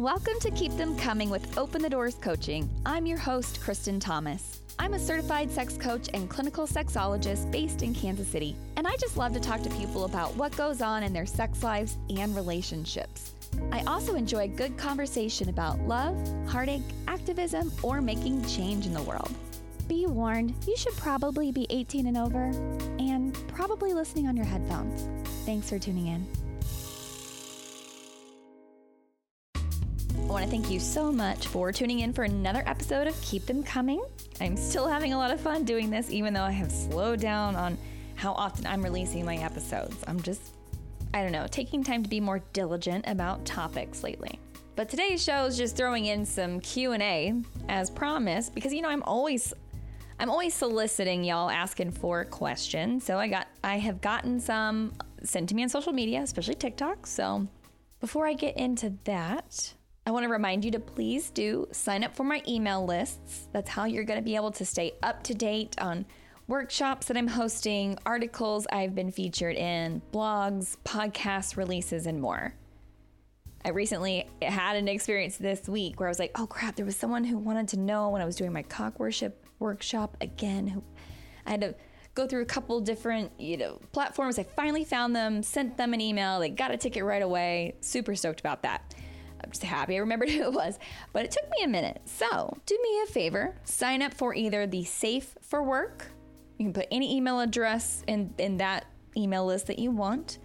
Welcome to Keep Them Coming with Open the Doors Coaching. I'm your host, Kristen Thomas. I'm a certified sex coach and clinical sexologist based in Kansas City, and I just love to talk to people about what goes on in their sex lives and relationships. I also enjoy good conversation about love, heartache, activism, or making change in the world. Be warned, you should probably be 18 and over, and probably listening on your headphones. Thanks for tuning in. I want to thank you so much for tuning in for another episode of Keep Them Coming. I'm still having a lot of fun doing this, even though I have slowed down on how often I'm releasing my episodes. I'm just, I don't know, taking time to be more diligent about topics lately. But today's show is just throwing in some Q&A as promised because you know I'm always I'm always soliciting y'all asking for questions. So I got I have gotten some sent to me on social media, especially TikTok. So before I get into that, I want to remind you to please do sign up for my email lists. That's how you're going to be able to stay up to date on workshops that I'm hosting, articles I've been featured in, blogs, podcast releases, and more. I recently had an experience this week where I was like, oh crap, there was someone who wanted to know when I was doing my cock worship workshop again. Who I had to go through a couple different, you know, platforms. I finally found them, sent them an email, they got a ticket right away. Super stoked about that. I'm just happy I remembered who it was, but it took me a minute. So do me a favor, sign up for either the Safe for Work. You can put any email address in, in that email list that you want,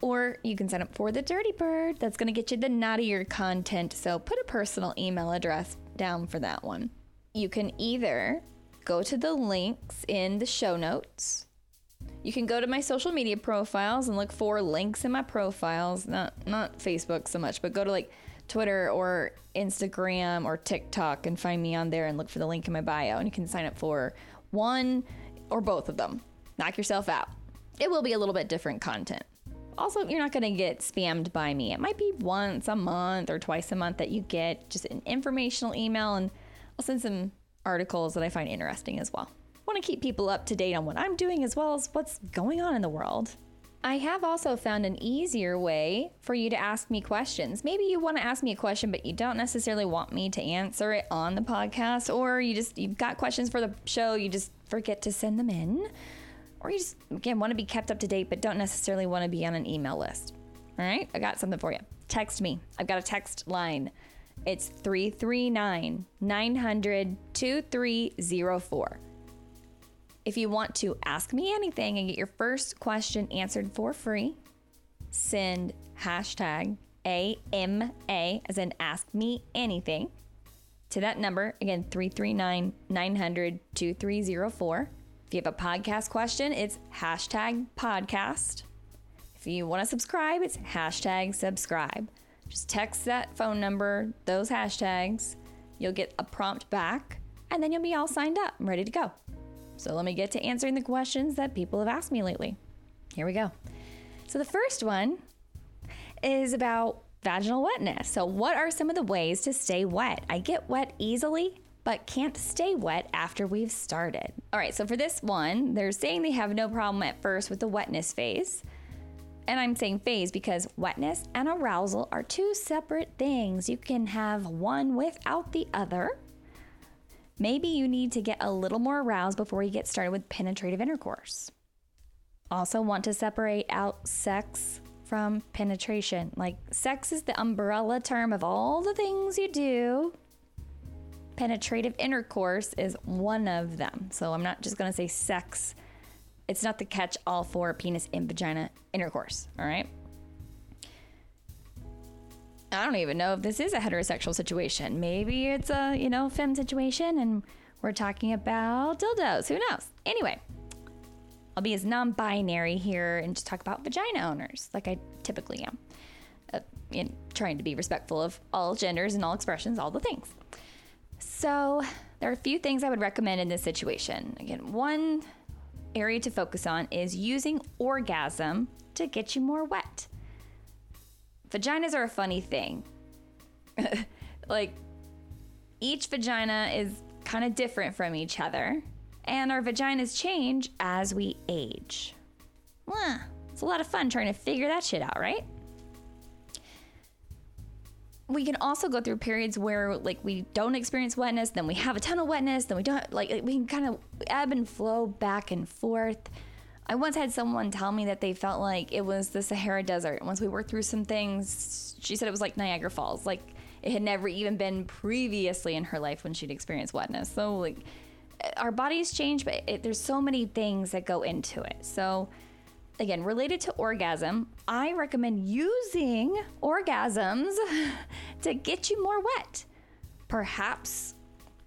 or you can sign up for the Dirty Bird. That's going to get you the naughtier content. So put a personal email address down for that one. You can either go to the links in the show notes you can go to my social media profiles and look for links in my profiles, not not Facebook so much, but go to like Twitter or Instagram or TikTok and find me on there and look for the link in my bio and you can sign up for one or both of them. Knock yourself out. It will be a little bit different content. Also, you're not going to get spammed by me. It might be once a month or twice a month that you get just an informational email and I'll send some articles that I find interesting as well. I want to keep people up to date on what I'm doing as well as what's going on in the world. I have also found an easier way for you to ask me questions. Maybe you want to ask me a question, but you don't necessarily want me to answer it on the podcast, or you just you've got questions for the show, you just forget to send them in, or you just again want to be kept up to date, but don't necessarily want to be on an email list. All right, I got something for you. Text me. I've got a text line. It's 339 900 2304. If you want to ask me anything and get your first question answered for free, send hashtag AMA as in ask me anything to that number. Again, 339 900 2304. If you have a podcast question, it's hashtag podcast. If you want to subscribe, it's hashtag subscribe. Just text that phone number, those hashtags. You'll get a prompt back, and then you'll be all signed up and ready to go. So let me get to answering the questions that people have asked me lately. Here we go. So the first one is about vaginal wetness. So, what are some of the ways to stay wet? I get wet easily, but can't stay wet after we've started. All right, so for this one, they're saying they have no problem at first with the wetness phase. And I'm saying phase because wetness and arousal are two separate things. You can have one without the other. Maybe you need to get a little more aroused before you get started with penetrative intercourse. Also, want to separate out sex from penetration. Like, sex is the umbrella term of all the things you do. Penetrative intercourse is one of them. So, I'm not just going to say sex. It's not the catch all for penis and vagina intercourse, all right? I don't even know if this is a heterosexual situation. Maybe it's a, you know, femme situation and we're talking about dildos. Who knows? Anyway, I'll be as non binary here and just talk about vagina owners like I typically am. Uh, in trying to be respectful of all genders and all expressions, all the things. So, there are a few things I would recommend in this situation. Again, one area to focus on is using orgasm to get you more wet vaginas are a funny thing. like, each vagina is kind of different from each other, and our vaginas change as we age. It's a lot of fun trying to figure that shit out, right? we can also go through periods where like we don't experience wetness, then we have a ton of wetness, then we don't like we can kind of ebb and flow back and forth. I once had someone tell me that they felt like it was the Sahara Desert. Once we worked through some things, she said it was like Niagara Falls. Like it had never even been previously in her life when she'd experienced wetness. So like eh, our bodies change, but it, there's so many things that go into it. So again, related to orgasm, I recommend using orgasms to get you more wet. Perhaps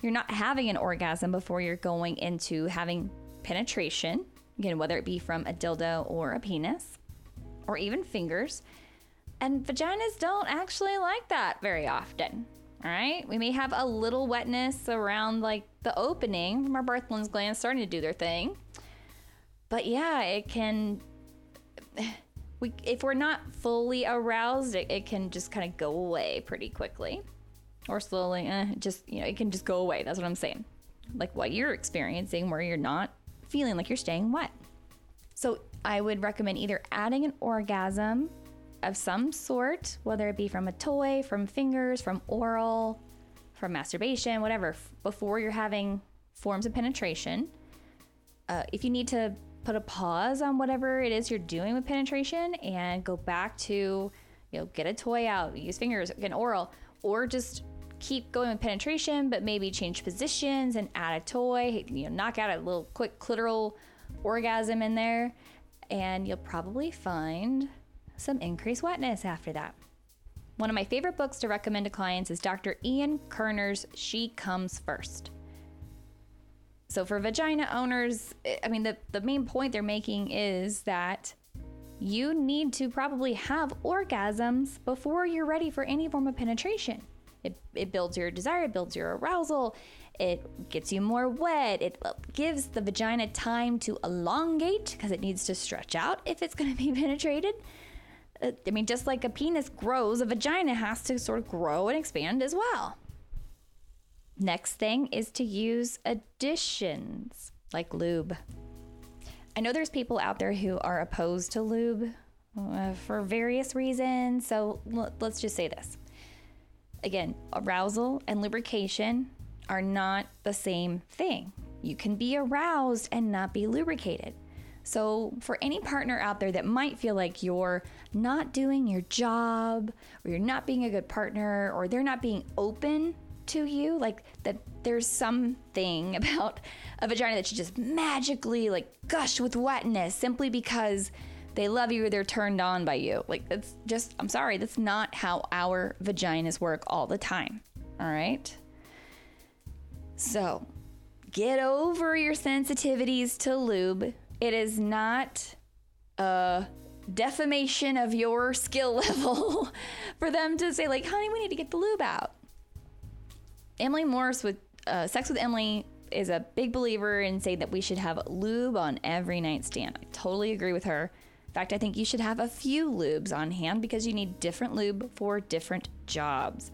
you're not having an orgasm before you're going into having penetration, again, whether it be from a dildo or a penis or even fingers. And vaginas don't actually like that very often. All right. We may have a little wetness around like the opening from our Bartholin's glands starting to do their thing. But yeah, it can we if we're not fully aroused, it, it can just kind of go away pretty quickly, or slowly. Eh, just you know, it can just go away. That's what I'm saying. Like what you're experiencing, where you're not feeling like you're staying wet. So I would recommend either adding an orgasm of some sort, whether it be from a toy, from fingers, from oral, from masturbation, whatever, before you're having forms of penetration. Uh, if you need to put a pause on whatever it is you're doing with penetration and go back to, you know, get a toy out, use fingers, get oral, or just keep going with penetration, but maybe change positions and add a toy, you know, knock out a little quick clitoral orgasm in there, and you'll probably find some increased wetness after that. One of my favorite books to recommend to clients is Dr. Ian Kerner's She Comes First. So for vagina owners, I mean, the, the main point they're making is that you need to probably have orgasms before you're ready for any form of penetration. It, it builds your desire, it builds your arousal, it gets you more wet, it gives the vagina time to elongate because it needs to stretch out if it's going to be penetrated. Uh, I mean, just like a penis grows, a vagina has to sort of grow and expand as well. Next thing is to use additions like lube. I know there's people out there who are opposed to lube uh, for various reasons. So l- let's just say this. Again, arousal and lubrication are not the same thing. You can be aroused and not be lubricated. So, for any partner out there that might feel like you're not doing your job, or you're not being a good partner, or they're not being open to you like that there's something about a vagina that should just magically like gush with wetness simply because they love you they're turned on by you like it's just i'm sorry that's not how our vaginas work all the time all right so get over your sensitivities to lube it is not a defamation of your skill level for them to say like honey we need to get the lube out Emily Morse with uh, Sex with Emily is a big believer in saying that we should have lube on every nightstand. I totally agree with her. In fact, I think you should have a few lubes on hand because you need different lube for different jobs.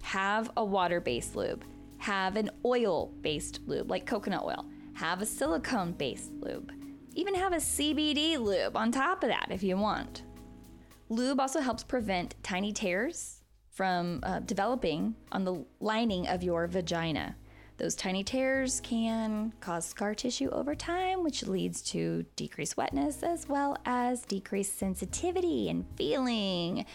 Have a water based lube, have an oil based lube like coconut oil, have a silicone based lube, even have a CBD lube on top of that if you want. Lube also helps prevent tiny tears from uh, developing on the lining of your vagina. Those tiny tears can cause scar tissue over time, which leads to decreased wetness as well as decreased sensitivity and feeling.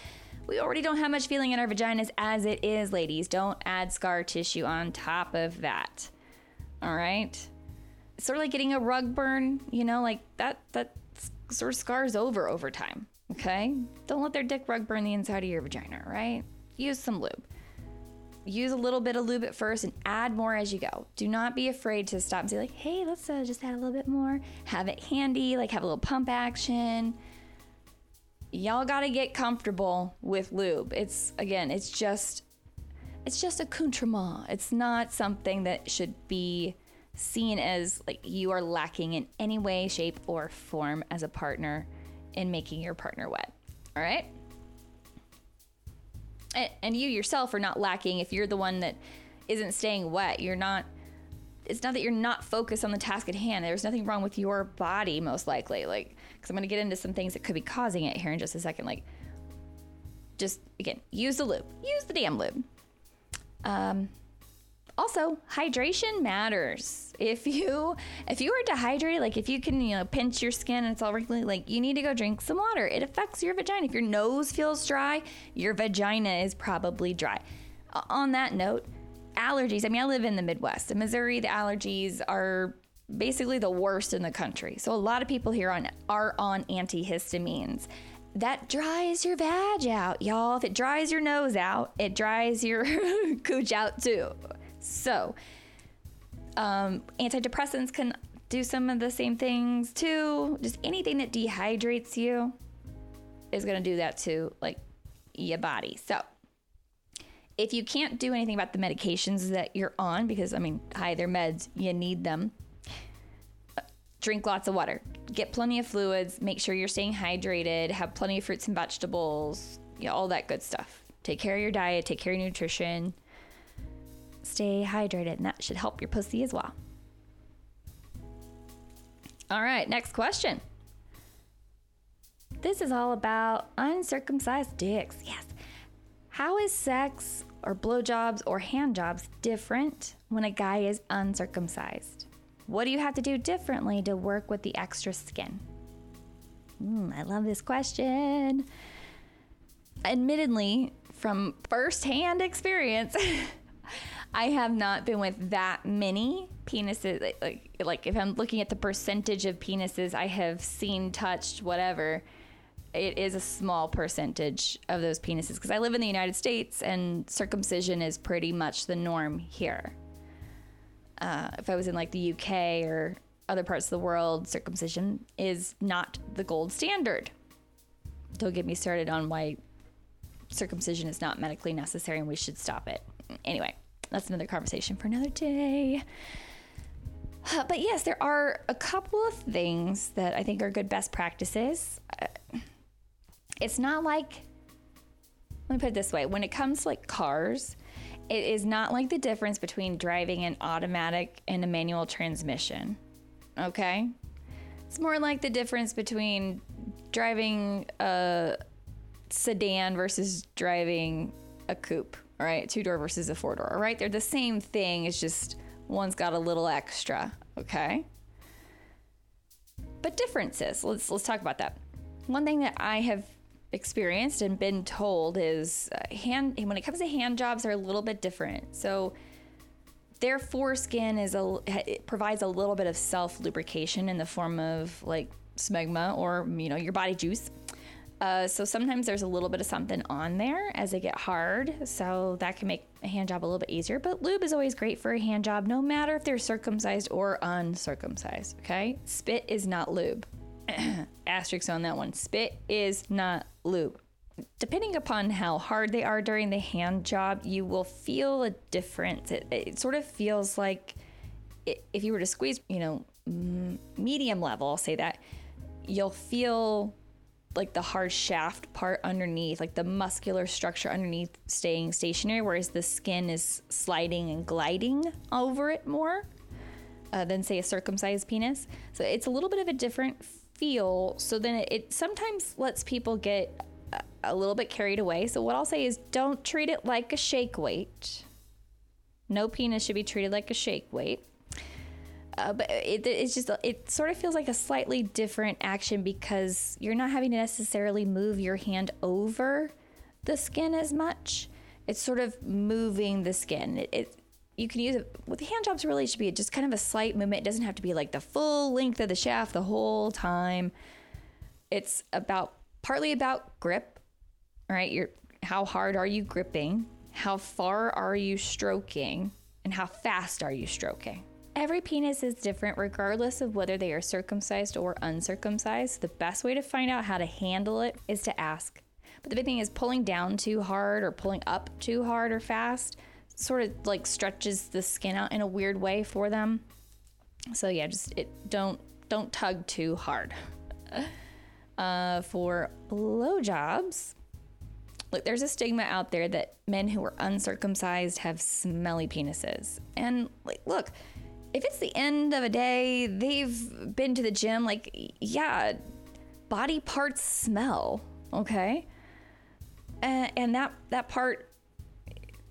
We already don't have much feeling in our vaginas as it is, ladies. Don't add scar tissue on top of that. All right? sort of like getting a rug burn, you know, like that that sort of scars over over time. Okay? Don't let their dick rug burn the inside of your vagina, right? use some lube. Use a little bit of lube at first and add more as you go. Do not be afraid to stop and say, like, hey, let's uh, just add a little bit more. Have it handy, like have a little pump action. Y'all gotta get comfortable with lube. It's, again, it's just, it's just accoutrement. It's not something that should be seen as like you are lacking in any way, shape, or form as a partner in making your partner wet. All right? And you yourself are not lacking if you're the one that isn't staying wet. You're not it's not that you're not focused on the task at hand. There's nothing wrong with your body, most likely. Like, because I'm going to get into some things that could be causing it here in just a second. Like, just again, use the lube. Use the damn lube. Um, also, hydration matters. If you if you are dehydrated, like if you can, you know, pinch your skin and it's all wrinkly, like you need to go drink some water. It affects your vagina. If your nose feels dry, your vagina is probably dry. On that note, allergies. I mean, I live in the Midwest. In Missouri, the allergies are basically the worst in the country. So a lot of people here on are on antihistamines. That dries your vag out, y'all. If it dries your nose out, it dries your cooch out too. So, um, antidepressants can do some of the same things too. Just anything that dehydrates you is going to do that to like your body. So, if you can't do anything about the medications that you're on, because I mean, hi, they're meds, you need them. Drink lots of water, get plenty of fluids, make sure you're staying hydrated, have plenty of fruits and vegetables, you know, all that good stuff. Take care of your diet, take care of your nutrition stay hydrated, and that should help your pussy as well. All right, next question. This is all about uncircumcised dicks. Yes. How is sex or blowjobs or handjobs different when a guy is uncircumcised? What do you have to do differently to work with the extra skin? Mm, I love this question. Admittedly, from firsthand experience, I have not been with that many penises. Like, like, if I'm looking at the percentage of penises I have seen, touched, whatever, it is a small percentage of those penises because I live in the United States and circumcision is pretty much the norm here. Uh, if I was in like the UK or other parts of the world, circumcision is not the gold standard. Don't get me started on why circumcision is not medically necessary and we should stop it. Anyway that's another conversation for another day. Uh, but yes, there are a couple of things that I think are good best practices. Uh, it's not like, let me put it this way when it comes to like cars, it is not like the difference between driving an automatic and a manual transmission. Okay? It's more like the difference between driving a sedan versus driving a coupe all right, two door versus a four door, all right? They're the same thing, it's just one's got a little extra, okay? But differences, let's let's talk about that. One thing that I have experienced and been told is uh, hand when it comes to hand jobs are a little bit different. So their foreskin is a it provides a little bit of self lubrication in the form of like smegma or you know your body juice uh, so sometimes there's a little bit of something on there as they get hard. So that can make a hand job a little bit easier. But lube is always great for a hand job, no matter if they're circumcised or uncircumcised. Okay? Spit is not lube. Asterisk on that one. Spit is not lube. Depending upon how hard they are during the hand job, you will feel a difference. It, it sort of feels like if you were to squeeze, you know, medium level, I'll say that, you'll feel like the hard shaft part underneath, like the muscular structure underneath staying stationary, whereas the skin is sliding and gliding over it more uh, than, say, a circumcised penis. So it's a little bit of a different feel. So then it, it sometimes lets people get a, a little bit carried away. So what I'll say is don't treat it like a shake weight. No penis should be treated like a shake weight. Uh, but it, it's just it sort of feels like a slightly different action because you're not having to necessarily move your hand over the skin as much. It's sort of moving the skin. It, it you can use it with the hand jobs. Really, should be just kind of a slight movement. It doesn't have to be like the full length of the shaft the whole time. It's about partly about grip. Right, you're how hard are you gripping? How far are you stroking? And how fast are you stroking? Every penis is different regardless of whether they are circumcised or uncircumcised. The best way to find out how to handle it is to ask. But the big thing is pulling down too hard or pulling up too hard or fast sort of like stretches the skin out in a weird way for them. So yeah, just it don't don't tug too hard. Uh, for blowjobs, look, there's a stigma out there that men who are uncircumcised have smelly penises. And like, look, if it's the end of a day, they've been to the gym, like, yeah, body parts smell, okay? Uh, and that that part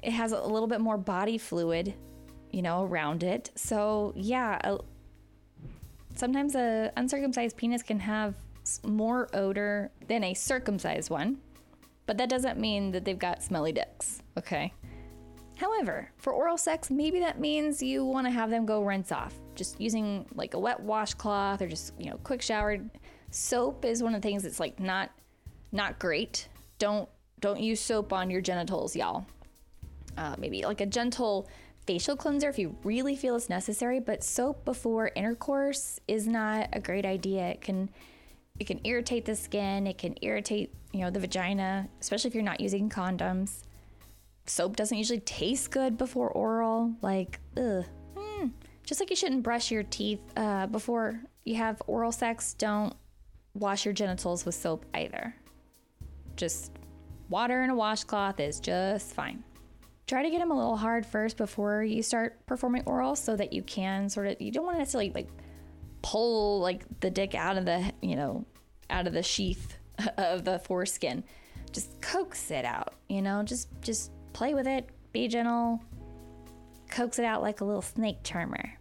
it has a little bit more body fluid, you know, around it. So yeah, a, sometimes a uncircumcised penis can have more odor than a circumcised one, but that doesn't mean that they've got smelly dicks. Okay. However, for oral sex, maybe that means you want to have them go rinse off, just using like a wet washcloth or just you know quick shower. Soap is one of the things that's like not not great. Don't don't use soap on your genitals, y'all. Uh, maybe like a gentle facial cleanser if you really feel it's necessary, but soap before intercourse is not a great idea. It can it can irritate the skin, it can irritate, you know, the vagina, especially if you're not using condoms soap doesn't usually taste good before oral. Like, ugh. Mm. Just like you shouldn't brush your teeth uh, before you have oral sex, don't wash your genitals with soap either. Just water and a washcloth is just fine. Try to get them a little hard first before you start performing oral so that you can sort of, you don't want to necessarily like pull like the dick out of the, you know, out of the sheath of the foreskin. Just coax it out, you know, just, just play with it, be gentle, coax it out like a little snake charmer.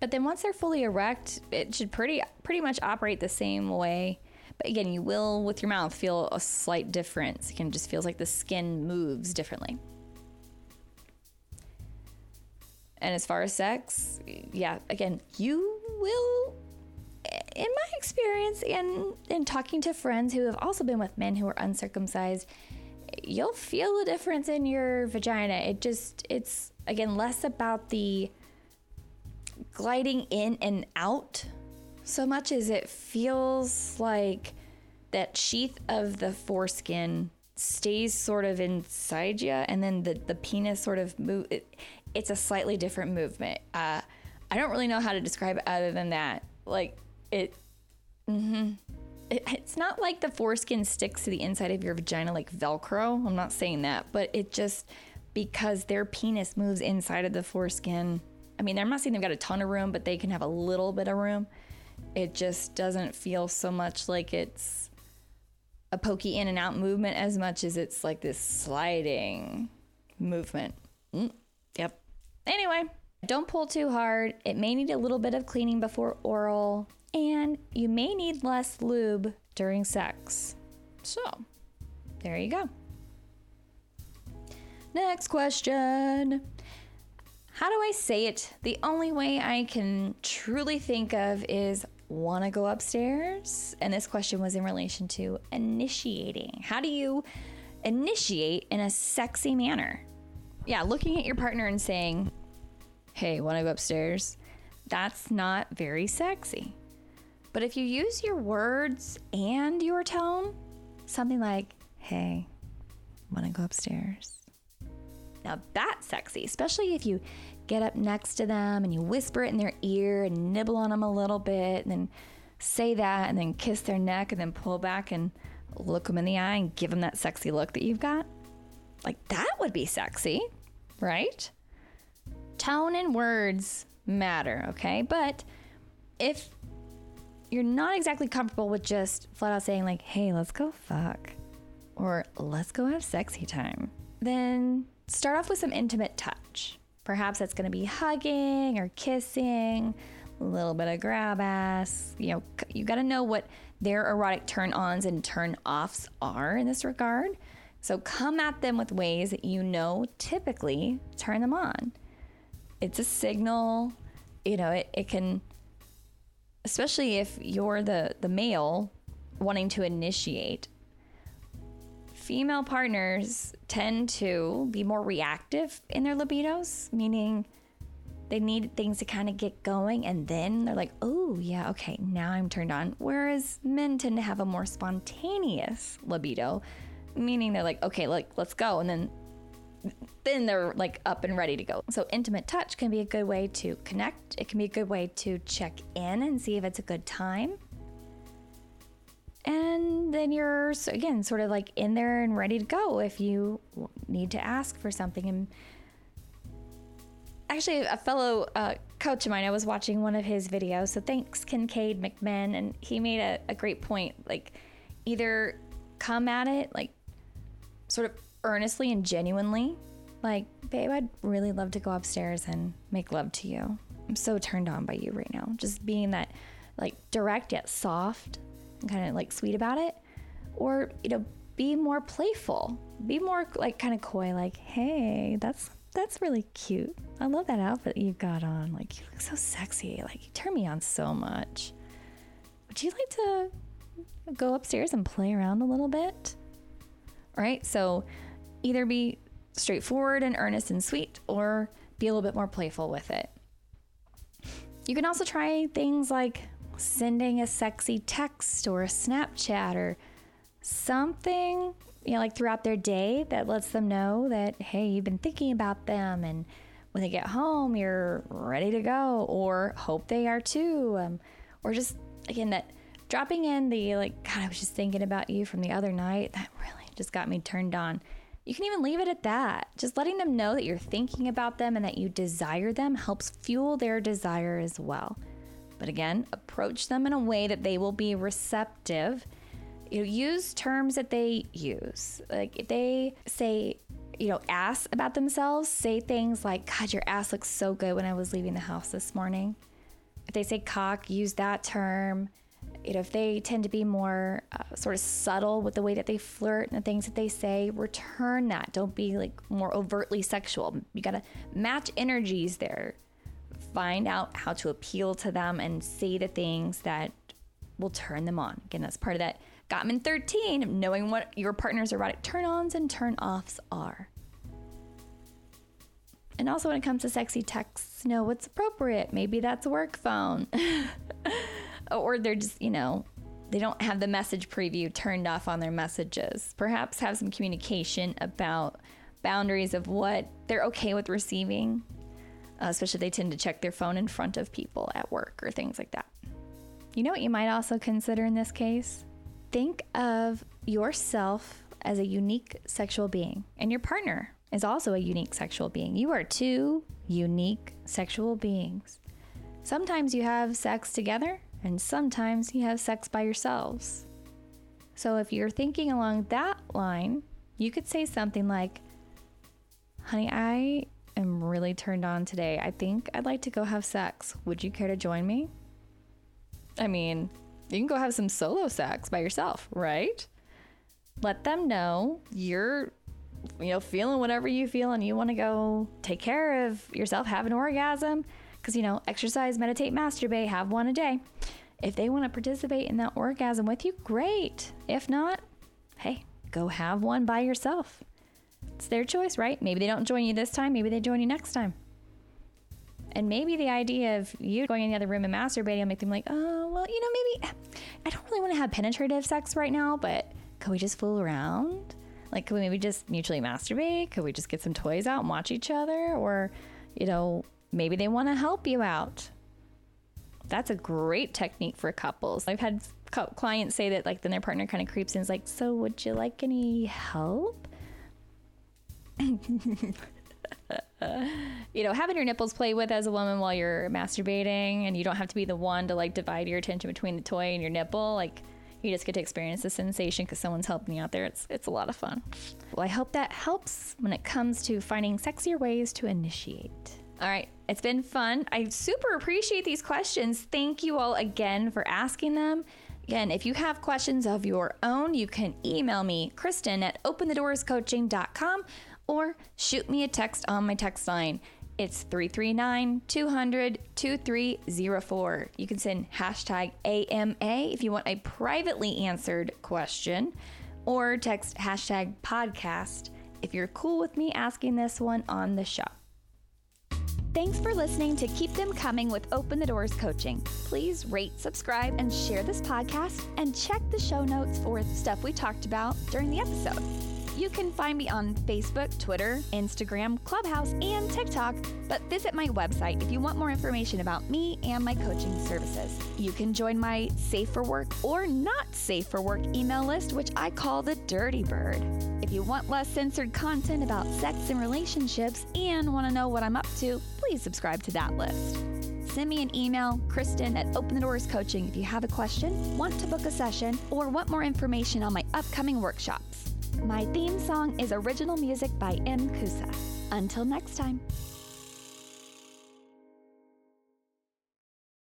But then once they're fully erect, it should pretty pretty much operate the same way. But again, you will with your mouth feel a slight difference. It can just feels like the skin moves differently. And as far as sex, yeah, again, you will in my experience and in talking to friends who have also been with men who are uncircumcised, you'll feel a difference in your vagina. It just, it's again less about the gliding in and out so much as it feels like that sheath of the foreskin stays sort of inside you and then the, the penis sort of move it, it's a slightly different movement uh, i don't really know how to describe it other than that like it, mm-hmm. it, it's not like the foreskin sticks to the inside of your vagina like Velcro. I'm not saying that, but it just because their penis moves inside of the foreskin. I mean, I'm not saying they've got a ton of room, but they can have a little bit of room. It just doesn't feel so much like it's a pokey in and out movement as much as it's like this sliding movement. Mm, yep. Anyway, don't pull too hard. It may need a little bit of cleaning before oral and you may need less lube during sex. So, there you go. Next question. How do I say it? The only way I can truly think of is want to go upstairs? And this question was in relation to initiating. How do you initiate in a sexy manner? Yeah, looking at your partner and saying, hey, want to go upstairs? That's not very sexy. But if you use your words and your tone, something like, hey, want to go upstairs? Now that's sexy, especially if you get up next to them and you whisper it in their ear and nibble on them a little bit and then say that and then kiss their neck and then pull back and look them in the eye and give them that sexy look that you've got. Like that would be sexy, right? Tone and words matter, okay? But if you're not exactly comfortable with just flat out saying, like, hey, let's go fuck, or let's go have sexy time, then start off with some intimate touch. Perhaps that's gonna be hugging or kissing, a little bit of grab ass. You know, you gotta know what their erotic turn ons and turn offs are in this regard. So come at them with ways that you know typically turn them on. It's a signal, you know, it, it can especially if you're the the male wanting to initiate female partners tend to be more reactive in their libidos meaning they need things to kind of get going and then they're like oh yeah okay now i'm turned on. Whereas men tend to have a more spontaneous libido meaning they're like okay like let's go and then then they're like up and ready to go. So, intimate touch can be a good way to connect. It can be a good way to check in and see if it's a good time. And then you're, again, sort of like in there and ready to go if you need to ask for something. And actually, a fellow uh, coach of mine, I was watching one of his videos. So thanks, Kincaid McMahon. And he made a, a great point. Like, either come at it, like, sort of earnestly and genuinely, like, babe, I'd really love to go upstairs and make love to you. I'm so turned on by you right now. Just being that, like, direct yet soft and kind of like sweet about it. Or, you know, be more playful. Be more like kind of coy, like, hey, that's that's really cute. I love that outfit you've got on. Like, you look so sexy. Like, you turn me on so much. Would you like to go upstairs and play around a little bit? All right. So, either be straightforward and earnest and sweet, or be a little bit more playful with it. You can also try things like sending a sexy text or a Snapchat or something you know, like throughout their day that lets them know that, hey, you've been thinking about them. And when they get home, you're ready to go, or hope they are too. Um, or just, again, that dropping in the, like, God, I was just thinking about you from the other night. That really just got me turned on. You can even leave it at that. Just letting them know that you're thinking about them and that you desire them helps fuel their desire as well. But again, approach them in a way that they will be receptive you know, use terms that they use. Like if they say, you know, ass about themselves, say things like, God, your ass looks so good when I was leaving the house this morning. If they say cock, use that term. You know, if they tend to be more uh, sort of subtle with the way that they flirt and the things that they say, return that. Don't be like more overtly sexual. You got to match energies there. Find out how to appeal to them and say the things that will turn them on. Again, that's part of that Gottman 13, knowing what your partner's erotic turn ons and turn offs are. And also, when it comes to sexy texts, know what's appropriate. Maybe that's a work phone. or they're just, you know, they don't have the message preview turned off on their messages. Perhaps have some communication about boundaries of what they're okay with receiving, uh, especially if they tend to check their phone in front of people at work or things like that. You know what you might also consider in this case? think of yourself as a unique sexual being, and your partner is also a unique sexual being. You are two unique sexual beings. Sometimes you have sex together, and sometimes you have sex by yourselves. So if you're thinking along that line, you could say something like, Honey, I am really turned on today. I think I'd like to go have sex. Would you care to join me? I mean, you can go have some solo sex by yourself, right? Let them know you're you know feeling whatever you feel and you want to go take care of yourself, have an orgasm because you know, exercise, meditate, masturbate, have one a day. If they want to participate in that orgasm with you, great. If not, hey, go have one by yourself. It's their choice, right? Maybe they don't join you this time, maybe they join you next time. And maybe the idea of you going in the other room and masturbating will make them like, oh, well, you know, maybe I don't really want to have penetrative sex right now, but could we just fool around? Like, could we maybe just mutually masturbate? Could we just get some toys out and watch each other? Or, you know, maybe they want to help you out. That's a great technique for couples. I've had clients say that, like, then their partner kind of creeps in, is like, so would you like any help? you know, having your nipples play with as a woman while you're masturbating, and you don't have to be the one to like divide your attention between the toy and your nipple. Like, you just get to experience the sensation because someone's helping you out there. It's it's a lot of fun. Well, I hope that helps when it comes to finding sexier ways to initiate. All right, it's been fun. I super appreciate these questions. Thank you all again for asking them. Again, if you have questions of your own, you can email me, Kristen at openthedoorscoaching.com or shoot me a text on my text line. It's 339 200 2304. You can send hashtag AMA if you want a privately answered question, or text hashtag podcast if you're cool with me asking this one on the show. Thanks for listening to Keep Them Coming with Open the Doors Coaching. Please rate, subscribe, and share this podcast, and check the show notes for stuff we talked about during the episode. You can find me on Facebook, Twitter, Instagram, Clubhouse, and TikTok, but visit my website if you want more information about me and my coaching services. You can join my Safe for Work or Not Safe for Work email list, which I call the Dirty Bird. If you want less censored content about sex and relationships and want to know what I'm up to, please subscribe to that list. Send me an email, Kristen at Open the Doors Coaching, if you have a question, want to book a session, or want more information on my upcoming workshops. My theme song is original music by M. Kusa. Until next time.